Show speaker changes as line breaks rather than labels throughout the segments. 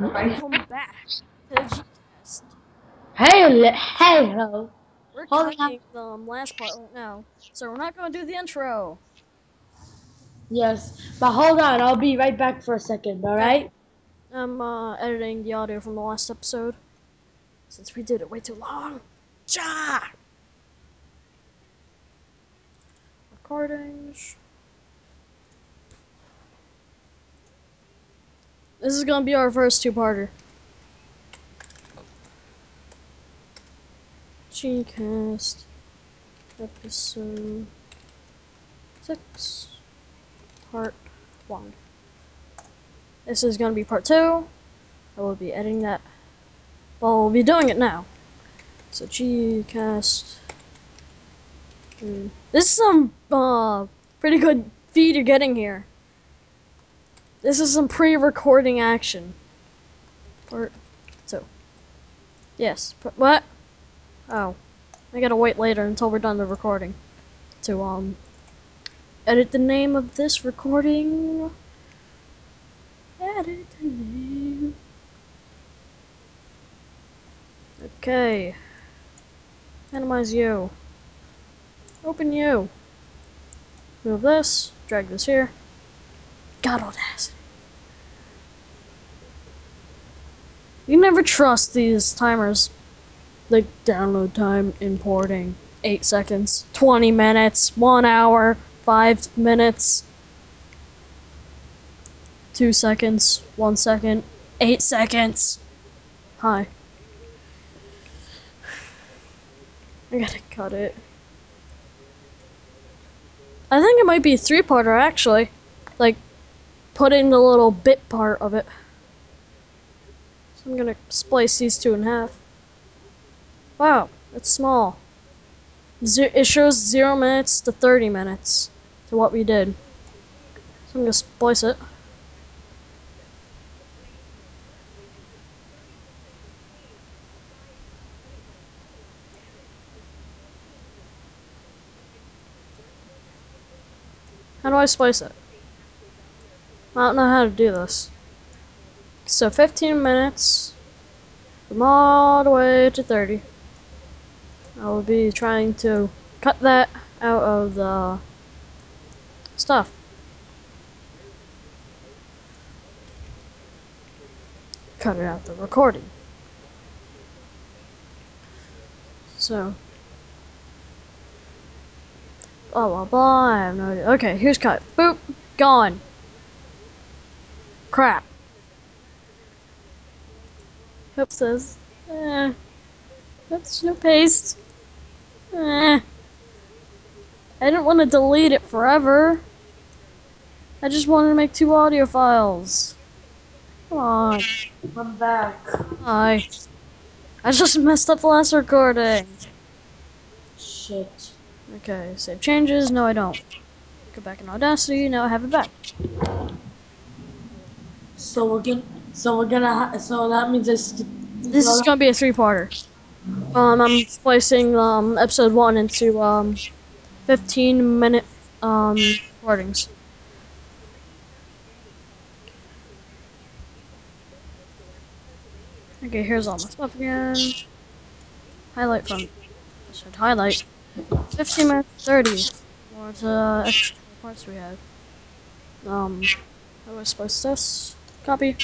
Welcome back to the G-Cast.
Hey, hello.
We're
Hold
cutting the um, last part right now, so we're not going to do the intro.
Yes, but hold on. I'll be right back for a second. All right.
I'm uh, editing the audio from the last episode, since we did it way too long. Ja! Recordings. This is to be our first two-parter. G-Cast. Episode 6. Part 1. This is to be part 2. I will be editing that. Well, we'll be doing it now. So G-Cast. Hmm. This is some uh, pretty good feed you're getting here. This is some pre-recording action. Two. Yes. What? Oh, I gotta wait later until we're done the recording to um edit the name of this recording. Edit the name. Okay. Minimize you. Open you. Move this. Drag this here. God audacity. You never trust these timers. Like download time importing. 8 seconds. 20 minutes. 1 hour. 5 minutes. 2 seconds. 1 second. 8 seconds. Hi. I gotta cut it. I think it might be a three parter actually. Like, put in the little bit part of it. So I'm gonna splice these two in half. Wow, it's small. It shows 0 minutes to 30 minutes to what we did. So I'm gonna splice it. How do I splice it? I don't know how to do this. So 15 minutes from all the way to 30. I will be trying to cut that out of the stuff. Cut it out the recording. So. Blah blah blah. I have no idea. Okay, here's cut. Boop. Gone. Crap. Hope says. Eh. Oops, no paste. Eh. I didn't want to delete it forever. I just wanted to make two audio files. Come on.
I'm back.
Hi. I just messed up the last recording.
Shit.
Okay, save changes. No, I don't. Go back in Audacity. Now I have it back.
So we're gonna. So we're gonna. Ha- so that means it's.
This is gonna be a three-parter. Um, I'm splicing um episode one into um 15 minute um recordings. Okay, here's all my stuff again. Highlight from. I should highlight. 15 minutes 30. More uh, extra parts we have. Um, how do I splice this? Copy.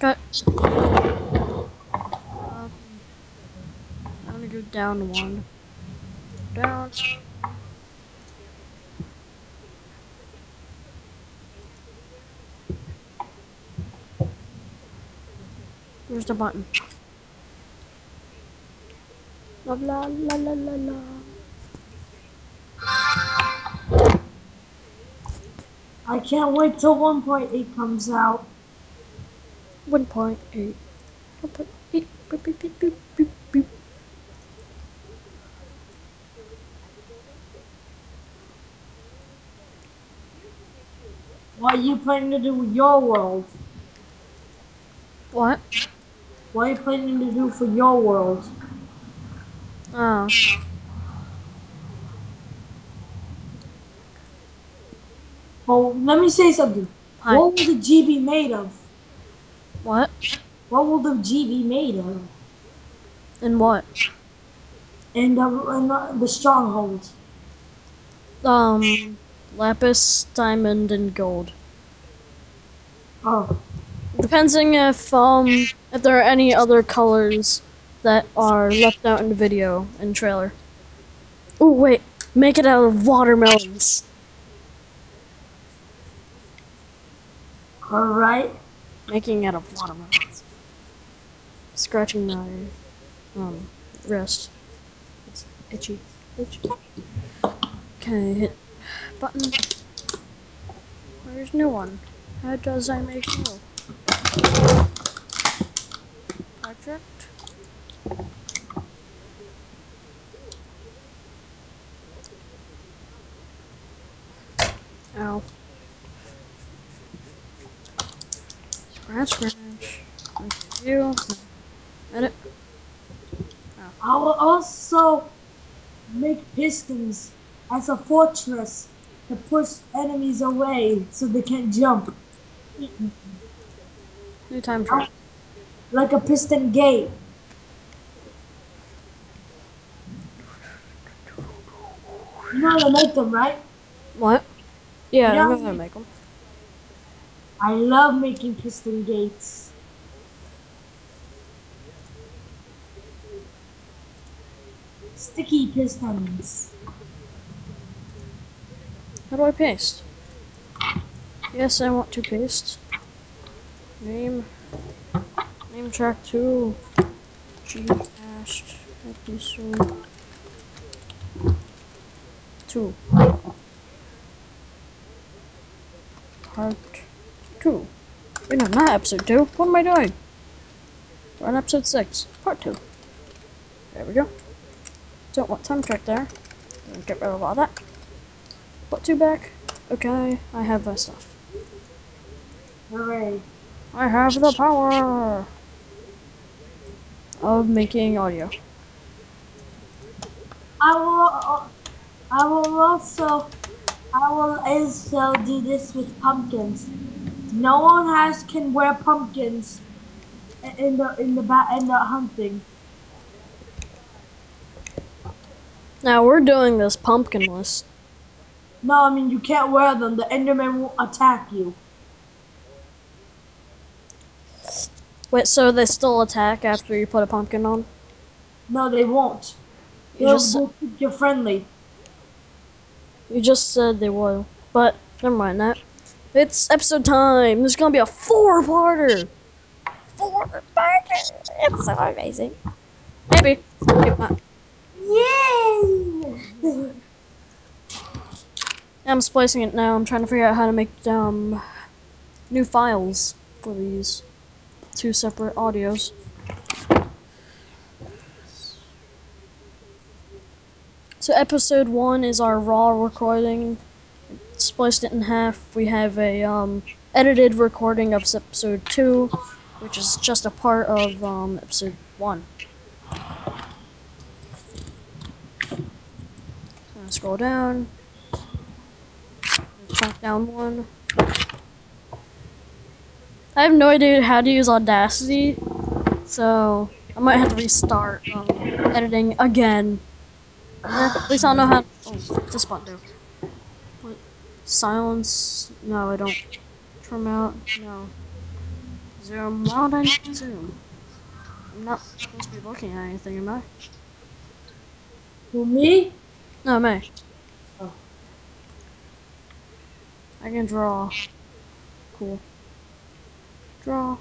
Cut. Um, I'm gonna go down one. Down. Where's the button? La la la la la la.
I can't wait till 1.8 comes out.
1.8. 1.8. Beep, beep, beep, beep, beep, beep, beep.
What are you planning to do with your world?
What?
What are you planning to do for your world?
Oh.
Oh, let me say something.
Hi.
What will the G be made of?
What?
What will the G be made of?
And what?
And the, and the, the stronghold.
Um, lapis, diamond, and gold.
Oh,
Depending if um if there are any other colors that are left out in the video and trailer. Oh wait, make it out of watermelons.
All right.
Making out of watermelons. Scratching my um wrist. It's itchy. Itchy. Okay, hit button. Where's new one? How does I make new? Project. Scratch. Okay, view. Edit.
I will also make pistons as a fortress to push enemies away so they can't jump.
New time trial.
Like a piston gate. You know how to make them, right?
What? Yeah,
You
I'm
know,
gonna make them.
I love making piston gates. Sticky pistons.
How do I paste? Yes, I want to paste. Name. Name track 2. Gcast episode 2. Part 2. Wait, no, not episode 2. What am I doing? We're on episode 6. Part 2. There we go. Don't want time track there. Get rid of all that. Put 2 back. Okay, I have my stuff.
Hooray.
I have the power of making audio.
I will. I will also. I will also do this with pumpkins. No one has can wear pumpkins in the in the ba- in the hunting.
Now we're doing this pumpkin list.
No, I mean you can't wear them. The Enderman will attack you.
Wait, so they still attack after you put a pumpkin on?
No, they won't.
You
They'll,
just
you're friendly.
you just said they will, but never mind that. It's episode time. There's gonna be a four-parter. Four parter. It's so amazing. Maybe. Maybe not.
Yay!
I'm splicing it now. I'm trying to figure out how to make um new files for these two separate audios. So episode one is our raw recording. Spliced it in half. We have a um, edited recording of episode two, which is just a part of um, episode one. Scroll down. Chunk down one. I have no idea how to use Audacity, so I might have to restart um, editing again. At least I don't know how. Oh, what's this button? Silence? No, I don't. Trim out? No. Zoom? Why would I need zoom? I'm not supposed to be looking at anything, am I?
Who me?
No, me.
Oh.
I can draw. Cool. Draw.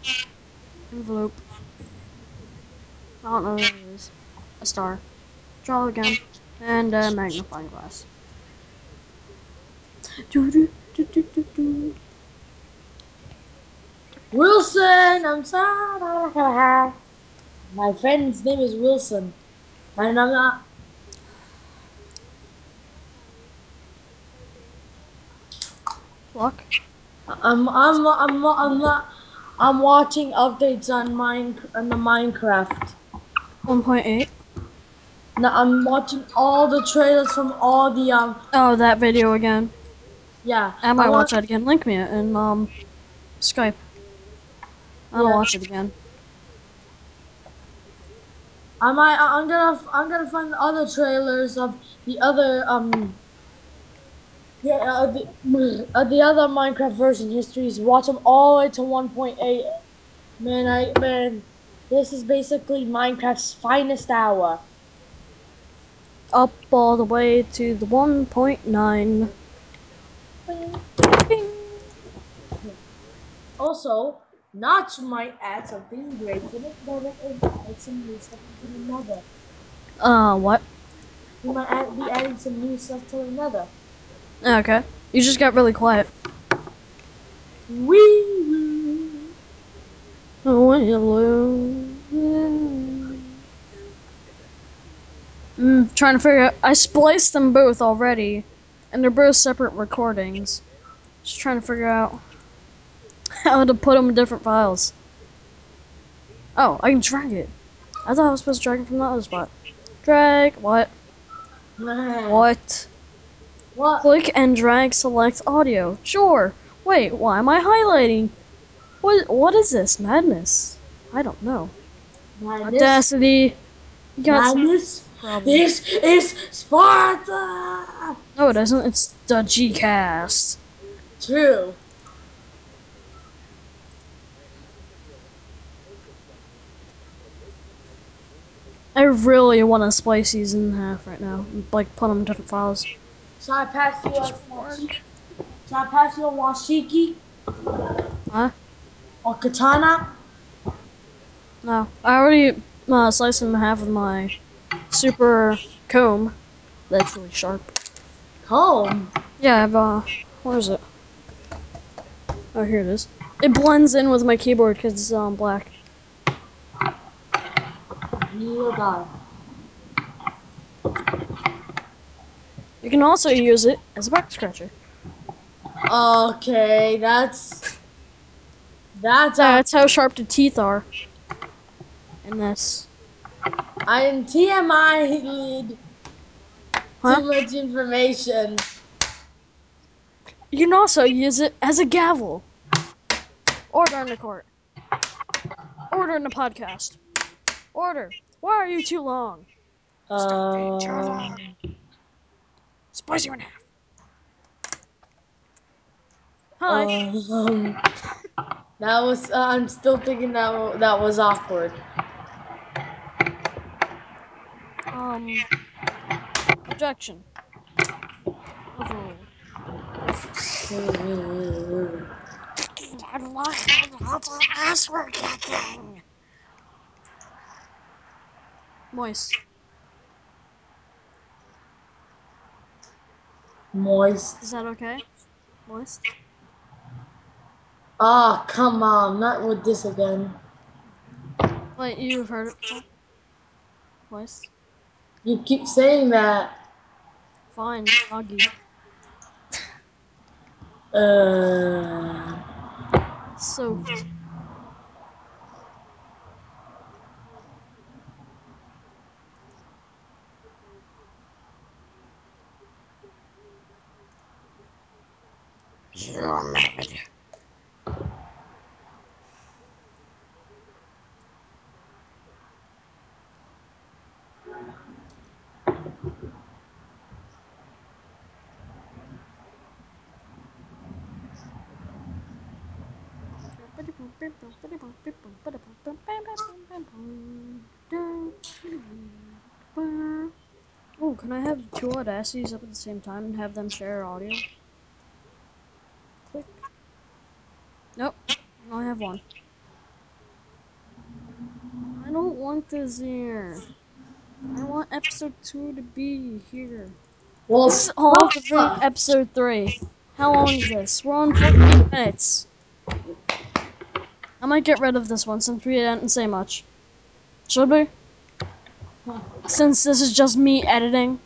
Envelope. I don't know what it is. A star. Draw again. And a magnifying glass.
Wilson, I'm sorry. My friend's name is Wilson, and I'm not.
Block.
I'm I'm I'm I'm not. I'm watching updates on mine on the Minecraft.
1.8.
No, I'm watching all the trailers from all the um.
Oh, that video again.
Yeah,
I might
I
watch that again. Link me it in um Skype. I wanna
Yeah,
watch it again.
I might. I'm gonna. I'm gonna find the other trailers of the other um. Yeah, uh, the, uh, the other Minecraft version histories. Watch them all the way to 1.8. Man, I man, this is basically Minecraft's finest hour.
Up all the way to the 1.9. Bing.
Also, Notch might add something great to the nether and add some new stuff into the nether.
Uh, what?
He might add, be adding some new stuff to the nether.
Okay. You just got really quiet.
Wee!
Oh, hello. Mm, trying to figure out. I spliced them both already, and they're both separate recordings. Just trying to figure out how to put them in different files. Oh, I can drag it. I thought I was supposed to drag it from the other spot. Drag. What? What?
What?
Click and drag select audio. Sure. Wait, why am I highlighting? What what is this? Madness. I don't know.
Madness?
Audacity. You got some
Madness?
Problem.
This is Sparta!
No, it isn't. It's the Gcast.
True.
I really want to splice these in half right now. Like put them in different files.
Shall I pass you a
Work.
Shall I pass you a washiki
Huh?
or katana?
No. I already uh, sliced them in half with my super comb. That's really sharp.
Comb.
Yeah, I've uh, where is it? Oh, here it is. It blends in with my keyboard because it's um black.
You.
You can also use it as a back scratcher.
Okay, that's that's
That's how sharp the teeth are. In this.
I am TMI lead.
Huh?
Too much information.
You can also use it as a gavel. Order in the court. Order in the podcast. Order. Why are you too long? Stop being
Uh,
long. Splice you in half. Hi.
um, that was. Uh, I'm still thinking that that was awkward.
Um. Objection. Overruled. ass we're kicking. Moist.
Moist.
Is that okay? Moist.
Ah, come on, not with this again.
Wait, you've heard it before? Moist.
You keep saying that.
Fine. Soggy.
Uh,
Soaked. Humid. Oh, can I have two audacities up at the same time and have them share audio? Click. Nope. I have one. I don't want this here. I want episode two to be here.
well,
This is all episode three. How long is this? We're on 14 minutes. Might get rid of this one since we didn't say much. Should we? Since this is just me editing.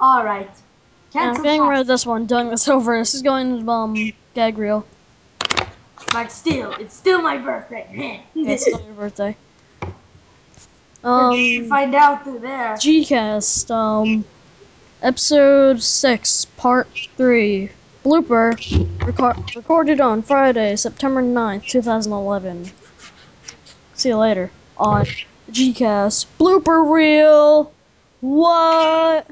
All right.
Yeah, I'm getting rid of this one, doing this over. This is going to um gag reel.
But still, it's still my birthday.
It's still your birthday.
you
Um
find out through there.
Gcast, um Episode 6, Part 3. Blooper. Reco- recorded on Friday, September 9th, 2011. See you later on GCast. Blooper reel! What?